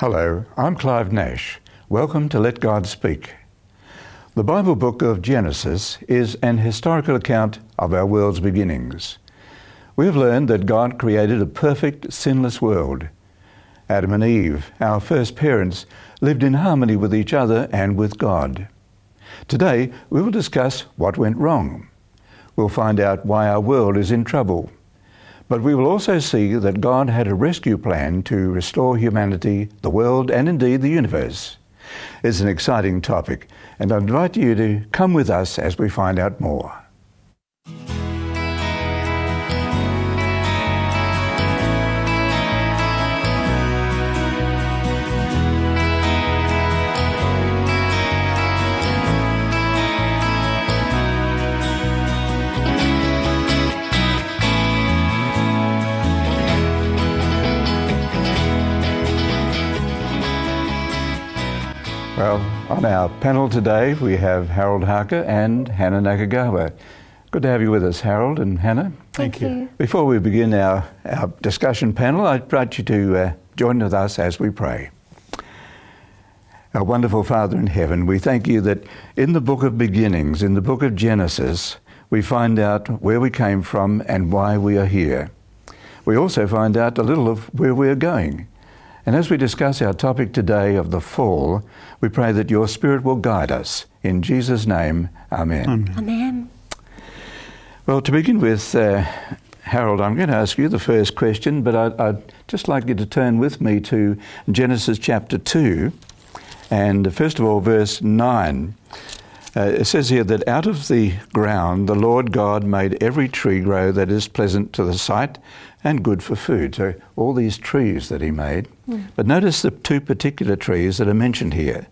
Hello, I'm Clive Nash. Welcome to Let God Speak. The Bible book of Genesis is an historical account of our world's beginnings. We have learned that God created a perfect, sinless world. Adam and Eve, our first parents, lived in harmony with each other and with God. Today, we will discuss what went wrong. We'll find out why our world is in trouble. But we will also see that God had a rescue plan to restore humanity, the world, and indeed the universe. It's an exciting topic, and I invite you to come with us as we find out more. On our panel today, we have Harold Harker and Hannah Nakagawa. Good to have you with us, Harold and Hannah. Thank, Thank you. you. Before we begin our, our discussion panel, I'd invite you to uh, join with us as we pray. Our wonderful Father in heaven, we thank you that in the book of beginnings, in the book of Genesis, we find out where we came from and why we are here. We also find out a little of where we are going. And as we discuss our topic today of the fall, we pray that your Spirit will guide us. In Jesus' name, Amen. Amen. amen. Well, to begin with, uh, Harold, I'm going to ask you the first question, but I'd, I'd, just like you to turn with me to Genesis chapter 2, and first of all, verse 9. Uh, it says here that out of the ground the Lord God made every tree grow that is pleasant to the sight and good for food. So, all these trees that he made. Mm. But notice the two particular trees that are mentioned here.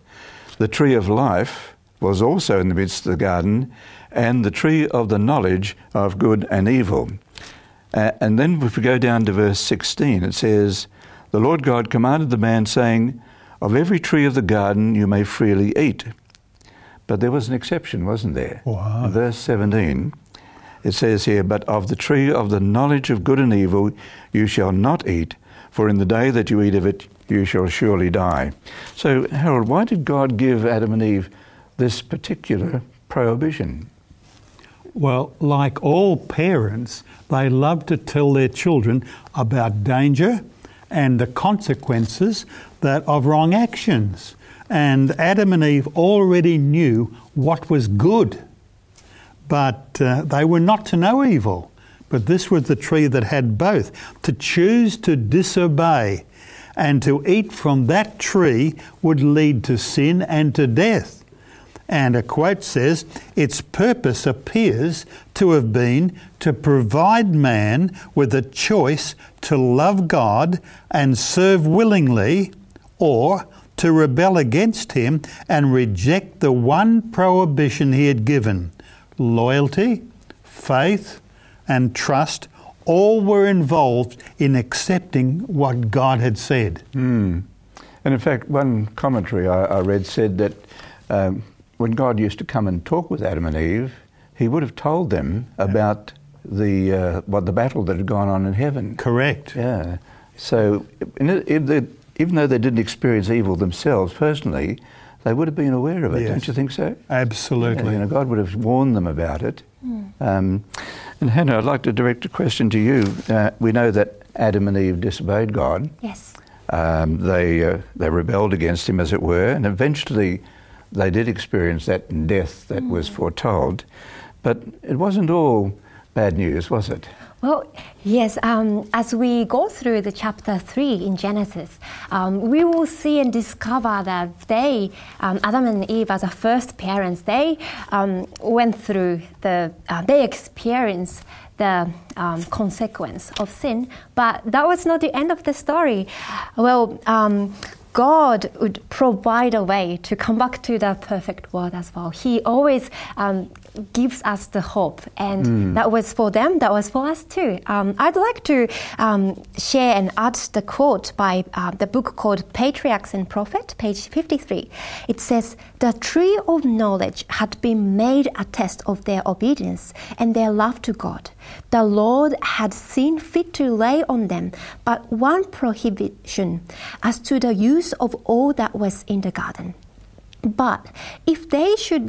The tree of life was also in the midst of the garden, and the tree of the knowledge of good and evil. Uh, and then, if we go down to verse 16, it says, The Lord God commanded the man, saying, Of every tree of the garden you may freely eat. But there was an exception, wasn't there? Wow. verse 17, it says here, But of the tree of the knowledge of good and evil you shall not eat, for in the day that you eat of it you shall surely die. So, Harold, why did God give Adam and Eve this particular prohibition? Well, like all parents, they love to tell their children about danger and the consequences that of wrong actions. And Adam and Eve already knew what was good but uh, they were not to know evil. But this was the tree that had both. To choose to disobey and to eat from that tree would lead to sin and to death. And a quote says, Its purpose appears to have been to provide man with a choice to love God and serve willingly, or to rebel against Him and reject the one prohibition He had given loyalty, faith, and trust all were involved in accepting what God had said. Mm. And in fact, one commentary I, I read said that um, when God used to come and talk with Adam and Eve, he would have told them about the uh, what the battle that had gone on in heaven. Correct. Yeah. So even though they didn't experience evil themselves personally, they would have been aware of it, yes. don't you think so? Absolutely. Yeah, you know, God would have warned them about it. Mm. Um, and Hannah, I'd like to direct a question to you. Uh, we know that Adam and Eve disobeyed God. Yes. Um, they uh, they rebelled against Him, as it were, and eventually they did experience that death that mm. was foretold. But it wasn't all bad news, was it? Well, yes, um, as we go through the chapter 3 in Genesis, um, we will see and discover that they, um, Adam and Eve, as the first parents, they um, went through the, uh, they experienced the um, consequence of sin, but that was not the end of the story. Well, um, God would provide a way to come back to the perfect world as well. He always um, gives us the hope, and that was for them, that was for us too. Um, I'd like to um, share and add the quote by uh, the book called Patriarchs and Prophet, page 53. It says, The tree of knowledge had been made a test of their obedience and their love to God. The Lord had seen fit to lay on them but one prohibition as to the use of all that was in the garden. But if they should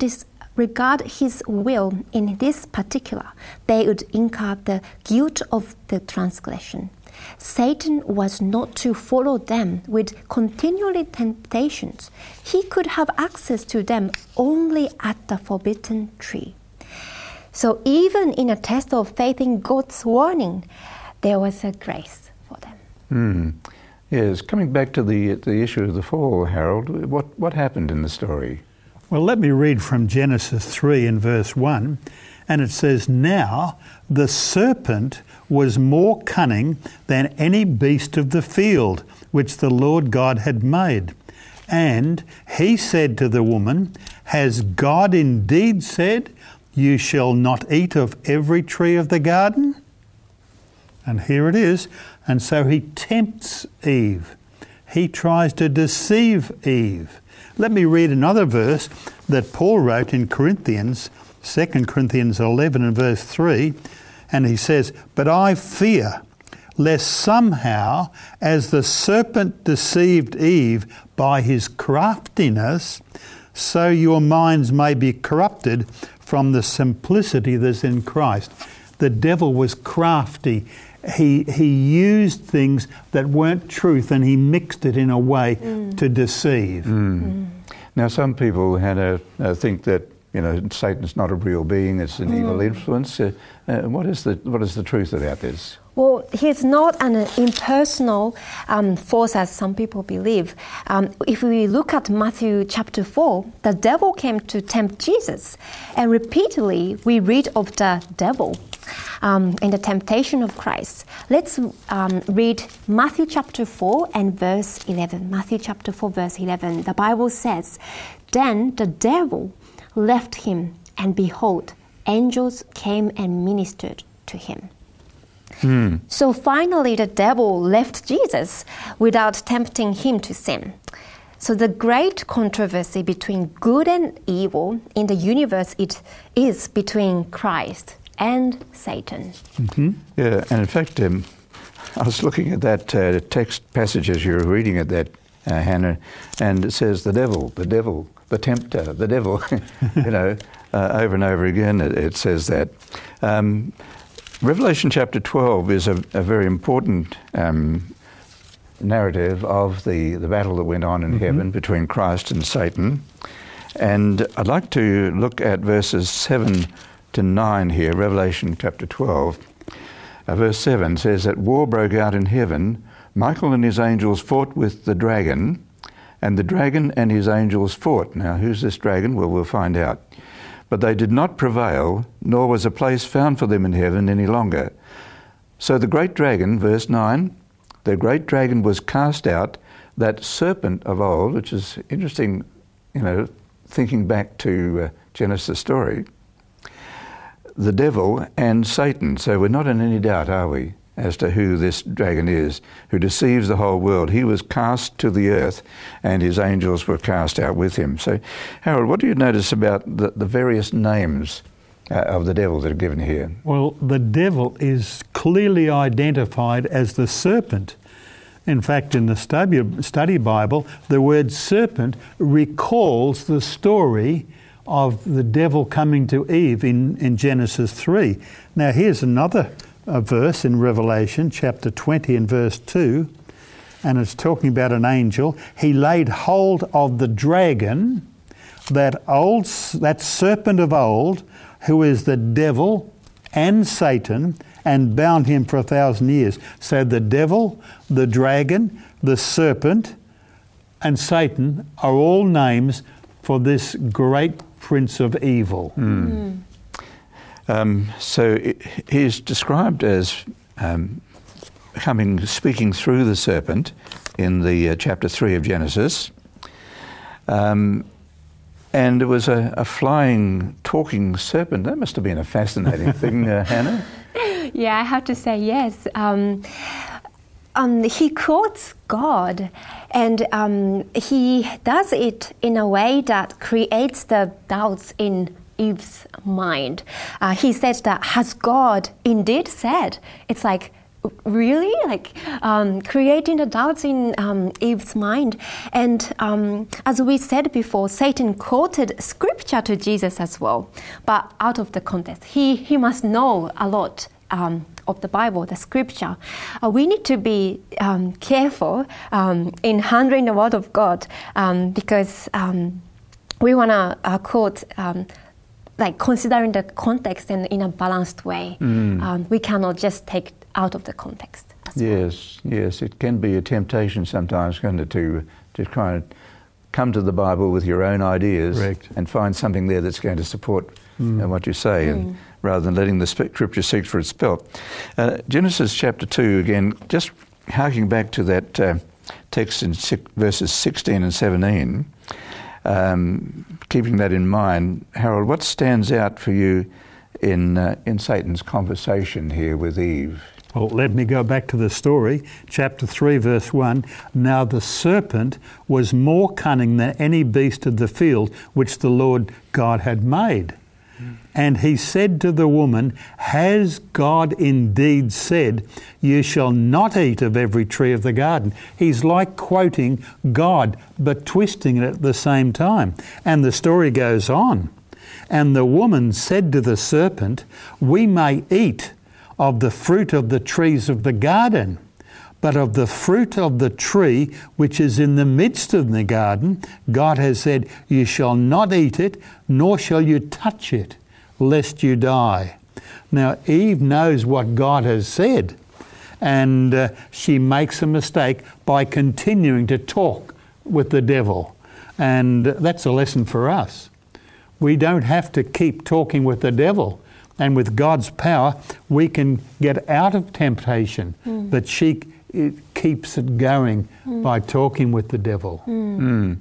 disregard his will in this particular, they would incur the guilt of the transgression. Satan was not to follow them with continually temptations. He could have access to them only at the forbidden tree. So even in a test of faith in God's warning, there was a grace for them. Hmm. Yes, coming back to the the issue of the fall, Harold, what what happened in the story? Well, let me read from Genesis 3 in verse 1, and it says, Now the serpent was more cunning than any beast of the field which the Lord God had made. And he said to the woman, Has God indeed said, You shall not eat of every tree of the garden? And here it is. And so he tempts Eve. He tries to deceive Eve. Let me read another verse that Paul wrote in Corinthians, 2 Corinthians 11 and verse 3. And he says, But I fear lest somehow, as the serpent deceived Eve by his craftiness, so your minds may be corrupted from the simplicity that's in Christ. The devil was crafty. He, he used things that weren't truth and he mixed it in a way to deceive. Now, some people had a, uh, think that you know Satan's not a real being; it's an evil influence. Uh, uh, what is the what is the truth about this? Well, he's not an impersonal um, force as some people believe. Um, if we look at Matthew chapter 4, the devil came to tempt Jesus. And repeatedly, we read of the devil um, in the temptation of Christ. Let's um, read Matthew chapter 4 and verse 11. Matthew chapter 4, verse 11. The Bible says, Then the devil left him, and behold, angels came and ministered to him. So finally, the devil left Jesus without tempting him to sin. So the great controversy between good and evil in the universe it is between Christ and Satan. Yeah, and in fact, um, I was looking at that uh, text passage as you were reading it, that uh, Hannah, and it says the devil, the devil, the tempter, the devil. you know, uh, over and over again it, it says that. Um, Revelation chapter 12 is a, a very important um, narrative of the, the battle that went on in heaven between Christ and Satan. And I'd like to look at verses 7 to 9 here, Revelation chapter 12. Uh, verse 7 says that war broke out in heaven. Michael and his angels fought with the dragon, and the dragon and his angels fought. Now, who's this dragon? Well, we'll find out. But they did not prevail, nor was a place found for them in heaven any longer. So the great dragon, verse 9, the great dragon was cast out, that serpent of old, which is interesting, you know, thinking back to uh, Genesis story, the devil and Satan. So we're not in any doubt, are we, as to who this dragon is, who deceives the whole world. He was cast to the earth, and his angels were cast out with him. So, Harold, what do you notice about the, the various names uh, of the devil that are given here? Well, the devil is clearly identified as the serpent. In fact, in the study, study Bible, the word serpent recalls the story of the devil coming to Eve in, in Genesis 3. Now, here's another uh, verse in Revelation chapter 20 and verse 2, and it's talking about an angel. He laid hold of the dragon, that old, that serpent of old, who is the devil and Satan, and bound him for a thousand years. So the devil, the dragon, the serpent, and Satan are all names for this great prince of evil. Um, so i he's described as um, coming, speaking through the serpent in the uh, chapter three of Genesis. Um, and it was a, a flying, talking serpent. That must have been a fascinating thing, uh, Hannah. Yeah, I have to say yes. Um, um, he quotes God, and um, he does it in a way that creates the doubts in Eve's mind. Uh, he says that, Has God indeed said? It's like, really like um, creating the doubts in um, Eve's mind. And um, as we said before, Satan quoted scripture to Jesus as well, but out of the context. He, he must know a lot um, of the Bible, the scripture. Uh, we need to be um, careful um, in handling the word of God because we want to uh, quote like considering the context and in a balanced way. Mm. Um, we cannot just take out of the context. Yes, well. yes, it can be a temptation sometimes, can it, to to try and come to the Bible with your own ideas Correct. and find something there that's going to support mm. uh, what you say, mm. and rather than letting the scripture speak for itself. Uh, Genesis chapter two again, just harking back to that uh, text in six, verses sixteen and seventeen. Um, keeping that in mind, Harold, what stands out for you in, uh, in Satan's conversation here with Eve? Well, let me go back to the story. Chapter 3, verse 1. Now the serpent was more cunning than any beast of the field which the Lord God had made. And he said to the woman, Has God indeed said, You shall not eat of every tree of the garden? He's like quoting God, but twisting it at the same time. And the story goes on. And the woman said to the serpent, We may eat of the fruit of the trees of the garden. But of the fruit of the tree which is in the midst of the garden, God has said, You shall not eat it, nor shall you touch it lest you die. Now, Eve knows what God has said, and uh, she makes a mistake by continuing to talk with the devil. And that's a lesson for us. We don't have to keep talking with the devil. And with God's power, we can get out of temptation. Mm. But she it keeps it going mm. by talking with the devil. Mm.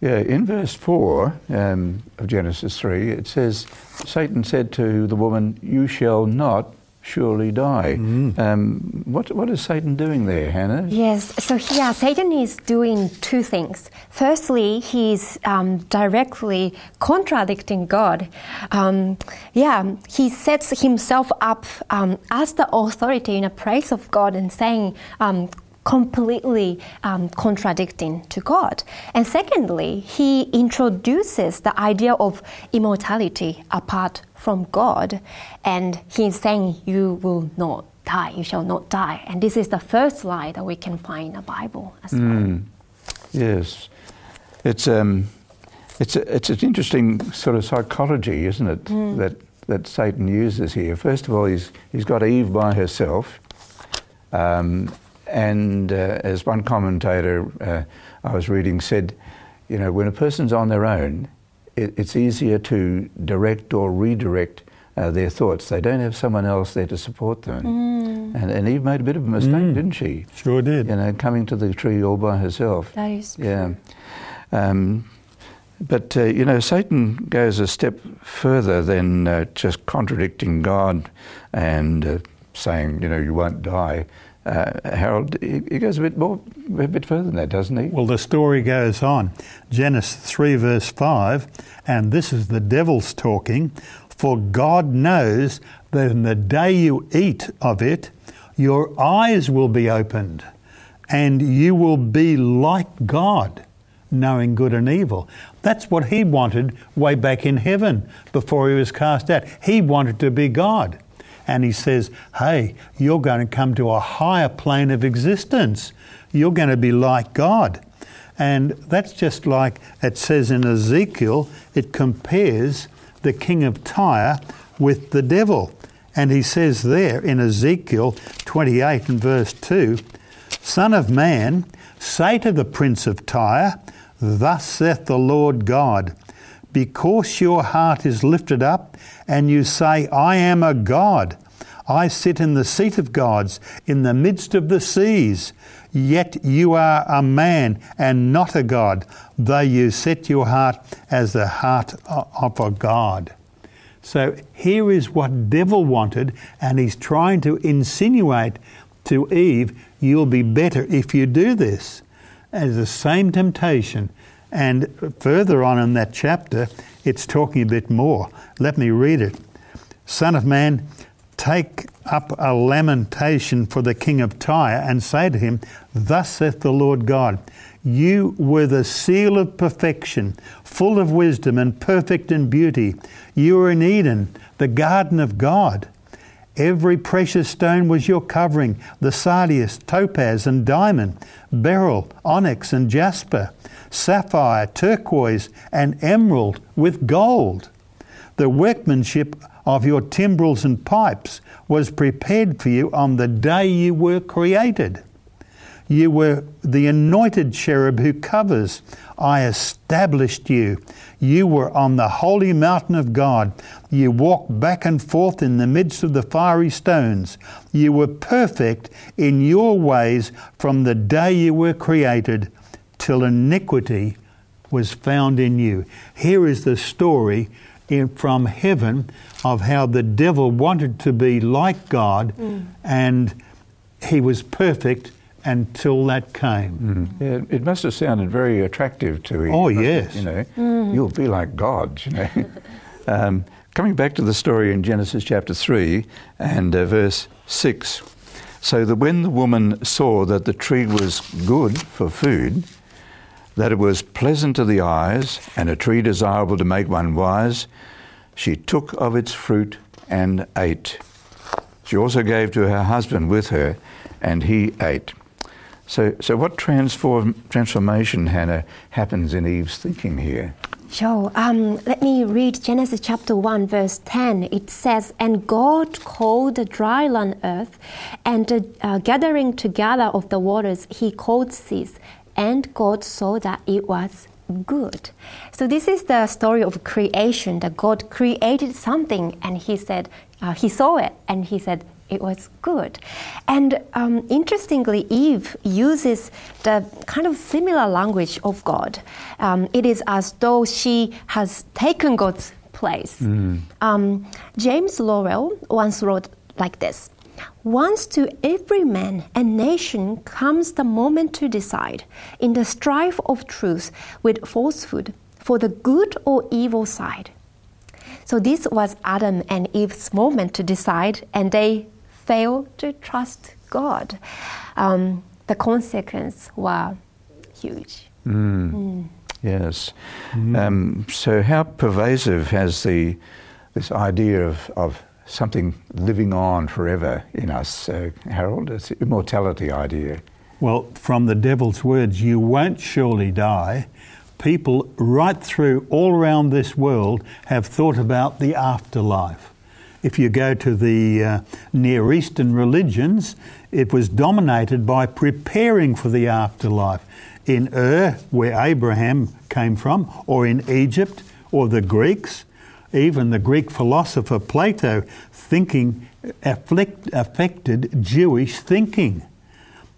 Yeah, in verse 4 um, of Genesis 3, it says, Satan said to the woman, You shall not surely die. Mm. Um, what, what is Satan doing there, Hannah? Yes, so yeah, Satan is doing two things. Firstly, he's um, directly contradicting God. Um, yeah, he sets himself up um, as the authority in a place of God and saying, um, completely um, contradicting to God. And secondly, he introduces the idea of immortality apart from God, and he's saying, You will not die, you shall not die. And this is the first lie that we can find in the Bible as mm. well. Yes. It's, um, it's, a, it's an interesting sort of psychology, isn't it, mm. that, that Satan uses here. First of all, he's, he's got Eve by herself. Um, and uh, as one commentator uh, I was reading said, you know, when a person's on their own, it, it's easier to direct or redirect uh, their thoughts. They don't have someone else there to support them. Mm. And, and Eve made a bit of a mistake, mm. didn't she? Sure did. You know, coming to the tree all by herself. That is true. Yeah. Um, but, uh, you know, Satan goes a step further than uh, just contradicting God and uh, saying, you know, you won't die uh, Harold, he, he, goes a bit more, a bit further than that, doesn't he? Well, the story goes on. Genesis 3, verse 5, and this is the devil's talking. For God knows that in the day you eat of it, your eyes will be opened, and you will be like God, knowing good and evil. That's what he wanted way back in heaven before he was cast out. He wanted to be God and he says, Hey, you're going to come to a higher plane of existence. You're going to be like God. And that's just like it says in Ezekiel, it compares the king of Tyre with the devil. And he says there in Ezekiel 28 and verse 2 Son of man, say to the prince of Tyre, Thus saith the Lord God, because your heart is lifted up and you say, I am a God. I sit in the seat of gods in the midst of the seas. Yet you are a man and not a God, though you set your heart as the heart of a God. So here is what devil wanted, and he's trying to insinuate to Eve, you'll be better if you do this. As the same temptation. And further on in that chapter, it's talking a bit more. Let me read it. Son of man, take up a lamentation for the king of Tyre and say to him, Thus saith the Lord God, you were the seal of perfection, full of wisdom and perfect in beauty. You were in Eden, the garden of God. Every precious stone was your covering the sardius, topaz, and diamond, beryl, onyx, and jasper, sapphire, turquoise, and emerald with gold. The workmanship of your timbrels and pipes was prepared for you on the day you were created. You were the anointed cherub who covers. I established you. You were on the holy mountain of God. You walked back and forth in the midst of the fiery stones. You were perfect in your ways from the day you were created till iniquity was found in you. Here is the story in, from heaven of how the devil wanted to be like God mm. and he was perfect until that came. Mm. Yeah, it must have sounded very attractive to him. Oh, yes. You know, mm. you'll be like God, you know. um, coming back to the story in Genesis chapter 3 and uh, verse 6. So that when the woman saw that the tree was good for food, that it was pleasant to the eyes, and a tree desirable to make one wise, she took of its fruit and ate. She also gave to her husband with her, and he ate. So, so what transform, transformation, Hannah, happens in Eve's thinking here? Sure. Um, let me read Genesis chapter 1, verse 10. It says, And God called the dry land earth, and the uh, gathering together of the waters he called seas. And God saw that it was good. So this is the story of creation. That God created something, and He said uh, He saw it, and He said it was good. And um, interestingly, Eve uses the kind of similar language of God. Um, it is as though she has taken God's place. Mm. Um, James Lowell once wrote like this once to every man and nation comes the moment to decide, in the strife of truth with falsehood, for the good or evil side. So this was Adam and Eve's moment to decide, and they failed to trust God. Um, the consequences were huge. Mm. Mm. Yes. Mm. Um, so, how pervasive has the this idea of, of something living on forever in us, uh, Harold. It's immortality idea. Well, from the devil's words, you won't surely die. People right through all around this world have thought about the afterlife. If you go to the uh, Near Eastern religions, it was dominated by preparing for the afterlife. In Ur, where Abraham came from, or in Egypt, or the Greeks, even the Greek philosopher Plato thinking afflict, affected Jewish thinking.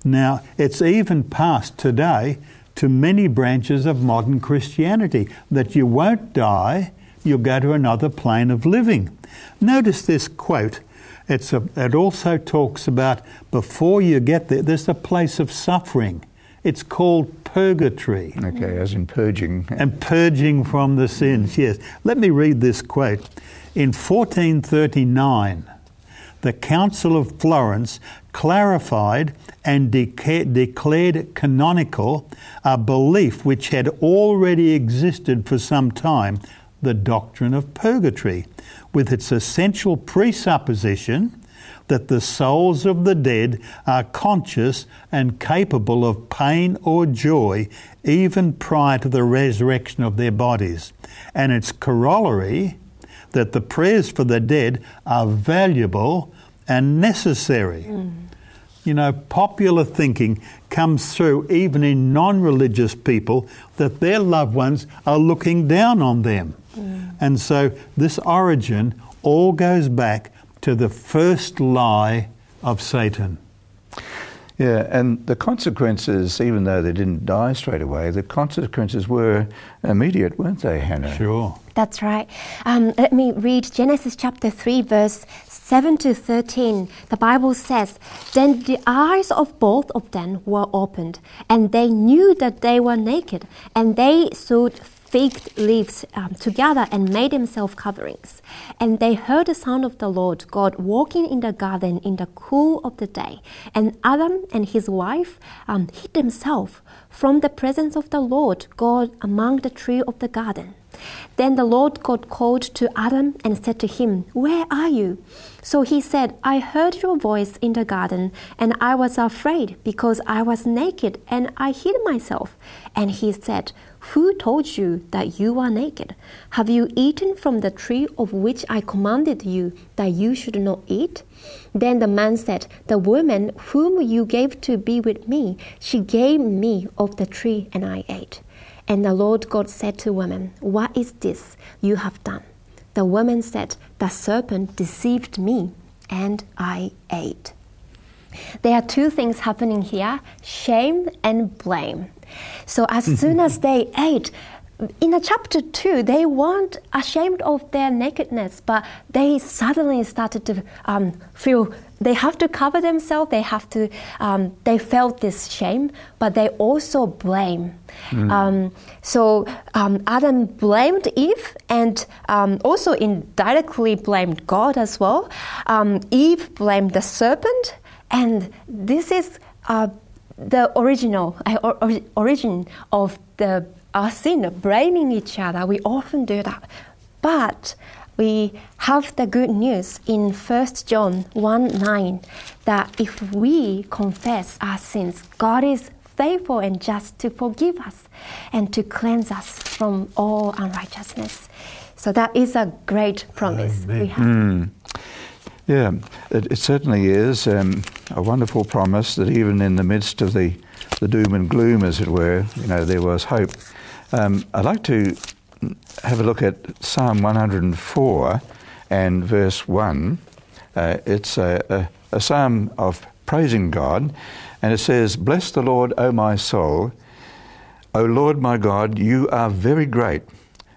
Now, it's even passed today to many branches of modern Christianity that you won't die, you'll go to another plane of living. Notice this quote. A, it also talks about before you get there, there's a place of suffering. It's called purgatory. Okay, as in purging. And purging from the sins, yes. Let me read this quote. In 1439, the Council of Florence clarified and declared canonical a belief which had already existed for some time the doctrine of purgatory, with its essential presupposition that the souls of the dead are conscious and capable of pain or joy even prior to the resurrection of their bodies. And its corollary that the prayers for the dead are valuable and necessary. Mm. You know, popular thinking comes through even in non religious people that their loved ones are looking down on them. Mm. And so this origin all goes back to the first lie of Satan. Yeah, and the consequences, even though they didn't die straight away, the consequences were immediate, weren't they, Hannah? Sure. That's right. Um, let me read Genesis chapter 3, verse 7 to 13. The Bible says, Then the eyes of both of them were opened, and they knew that they were naked, and they sewed fig leaves um, together and made themselves coverings. And they heard the sound of the Lord God walking in the garden in the cool of the day. And Adam and his wife um, hid themselves from the presence of the Lord God among the tree of the garden. Then the Lord God called to Adam and said to him, Where are you? So he said, I heard your voice in the garden, and I was afraid because I was naked and I hid myself. And he said, Who told you that you are naked? Have you eaten from the tree of which I commanded you that you should not eat? Then the man said, The woman whom you gave to be with me, she gave me of the tree, and I ate. And the Lord God said to woman, What is this you have done? The woman said, The serpent deceived me, and I ate. There are two things happening here shame and blame. So, as soon as they ate, in a chapter 2, they weren't ashamed of their nakedness, but they suddenly started to um, feel they have to cover themselves. They have to. Um, they felt this shame, but they also blame. Mm. Um, so um, Adam blamed Eve, and um, also indirectly blamed God as well. Um, Eve blamed the serpent, and this is uh, the original uh, or, origin of the our sin, blaming each other. We often do that, but we have the good news in 1 John 1 9 that if we confess our sins, God is faithful and just to forgive us and to cleanse us from all unrighteousness. So that is a great promise Amen. we have. Mm. Yeah, it, it, certainly is um, a wonderful promise that even in the midst of the, the doom and gloom, as it were, you know, there was hope. Um, I'd like to have a look at Psalm 104 and verse 1. Uh, it's a, a, a, psalm of praising God, and it says, Bless the Lord, O my soul. O Lord my God, you are very great.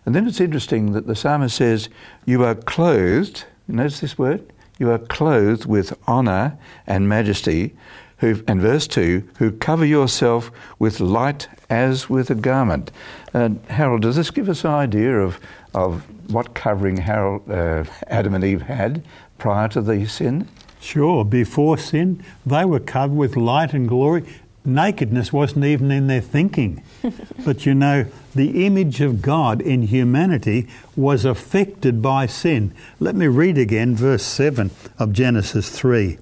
And then it's interesting that the psalmist says, You are clothed, notice this word? You are clothed with honour and majesty, who, and verse 2, who cover yourself with light as with a garment. Uh, Harold, does this give us an idea of, of what covering Harold, uh, Adam and Eve had prior to the sin? Sure. Before sin, they were covered with light and glory. Nakedness wasn't even in their thinking. but you know, the image of God in humanity was affected by sin. Let me read again verse 7 of Genesis 3.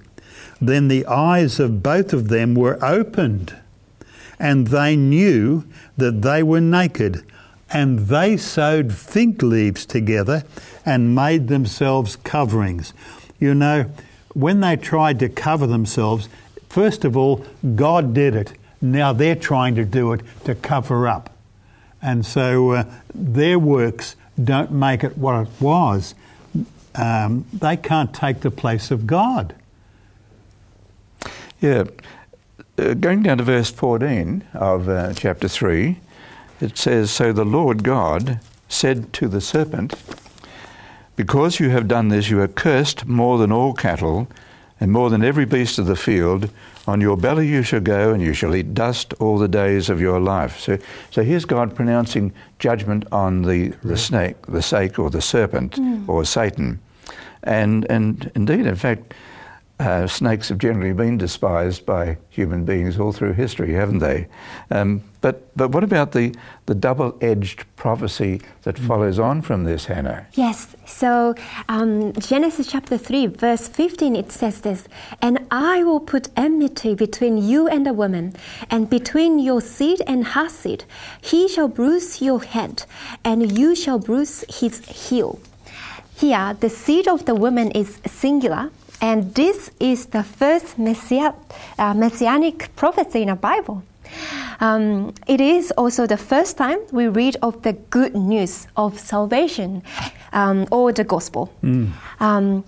Then the eyes of both of them were opened, and they knew that they were naked. And they sewed fig leaves together and made themselves coverings. You know, when they tried to cover themselves, first of all, God did it. Now they're trying to do it to cover up. And so uh, their works don't make it what it was. Um, they can't take the place of God. Yeah. Uh, going down to verse 14 of uh, chapter 3, it says So the Lord God said to the serpent, Because you have done this, you are cursed more than all cattle and more than every beast of the field. On your belly you shall go, and you shall eat dust all the days of your life. So, so here's God pronouncing judgment on the, the snake, the snake, or the serpent, mm. or Satan. And, and indeed, in fact, uh, snakes have generally been despised by human beings all through history, haven't they? Um, but, but what about the, the double edged prophecy that mm. follows on from this, Hannah? Yes. So, um, Genesis chapter 3, verse 15, it says this And I will put enmity between you and the woman, and between your seed and her seed. He shall bruise your head, and you shall bruise his heel. Here, the seed of the woman is singular and this is the first messiah, uh, messianic prophecy in the Bible. Um, it is also the first time we read of the good news of salvation um, or the gospel. Mm. Um,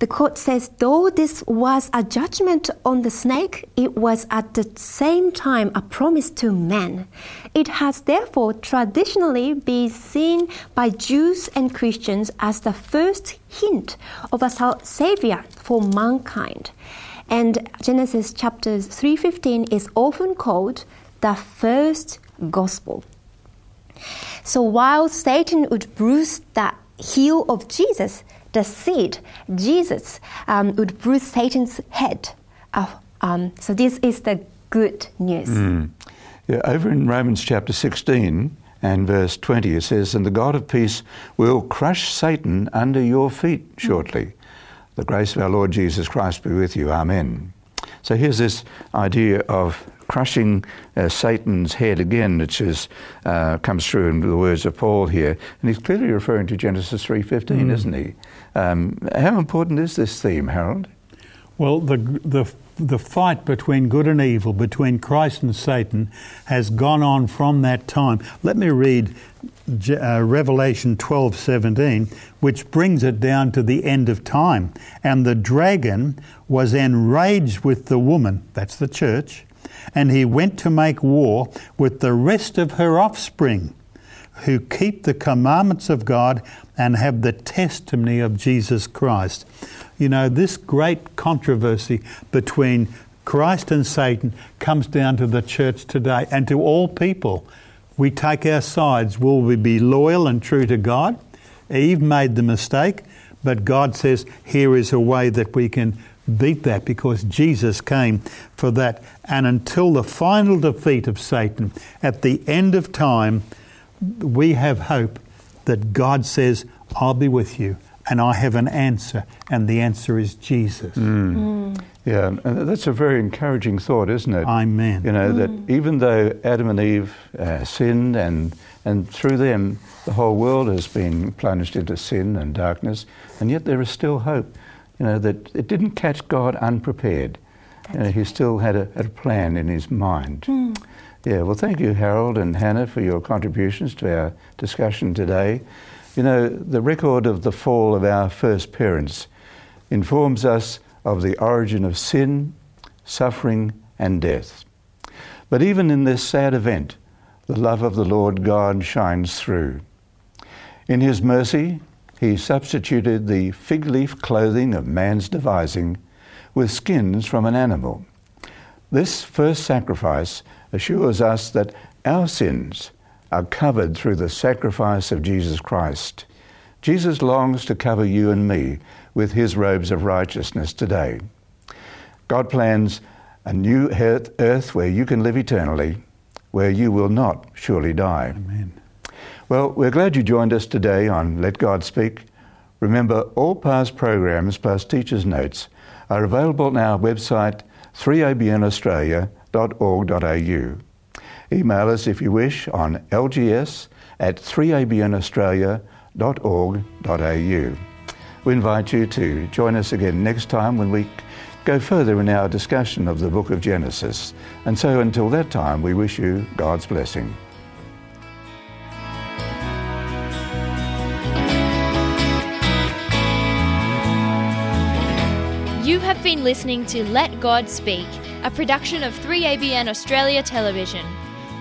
the court says, though this was a judgment on the snake, it was at the same time a promise to man. It has therefore traditionally been seen by Jews and Christians as the first hint of a savior for mankind. And Genesis chapter 3:15 is often called the first gospel. So while Satan would bruise the heel of Jesus, the seed, Jesus, um, would bruise Satan's head. Uh, um, so this is the good news. Mm. Yeah, over in Romans chapter 16 and verse 20, it says, And the God of peace will crush Satan under your feet shortly. Mm. The grace of our Lord Jesus Christ be with you. Amen. So here's this idea of crushing uh, Satan's head again, which is, uh, comes through in the words of Paul here, and he's clearly referring to Genesis three fifteen, mm. isn't he? Um, how important is this theme, Harold? Well, the the the fight between good and evil, between Christ and Satan, has gone on from that time. Let me read uh, Revelation 12 17, which brings it down to the end of time. And the dragon was enraged with the woman, that's the church, and he went to make war with the rest of her offspring who keep the commandments of God and have the testimony of Jesus Christ. You know, this great controversy between Christ and Satan comes down to the church today and to all people. We take our sides. Will we be loyal and true to God? Eve made the mistake, but God says, here is a way that we can beat that because Jesus came for that. And until the final defeat of Satan at the end of time, we have hope that God says, I'll be with you. And I have an answer, and the answer is Jesus. Mm. Mm. Yeah, and that's a very encouraging thought, isn't it? Amen. You know, mm. that even though Adam and Eve uh, sinned, and, and through them the whole world has been plunged into sin and darkness, and yet there is still hope you know, that it didn't catch God unprepared. You know, he still had a, had a, plan in his mind. Mm. Yeah, well, thank you, Harold and Hannah, for your contributions to our discussion today. You know, the record of the fall of our first parents informs us of the origin of sin, suffering, and death. But even in this sad event, the love of the Lord God shines through. In His mercy, he substituted the fig leaf clothing of man's devising with skins from an animal. This first sacrifice assures us that our sins are covered through the sacrifice of Jesus Christ. Jesus longs to cover you and me with his robes of righteousness today. God plans a new earth where you can live eternally, where you will not surely die. Amen. Well, we're glad you joined us today on Let God Speak. Remember, all past programs plus teachers' notes are available on our website 3abnaustralia.org.au. Email us if you wish on lgs at 3abnaustralia.org.au. We invite you to join us again next time when we go further in our discussion of the book of Genesis. And so until that time, we wish you God's blessing. You have been listening to Let God Speak, a production of 3ABN Australia Television.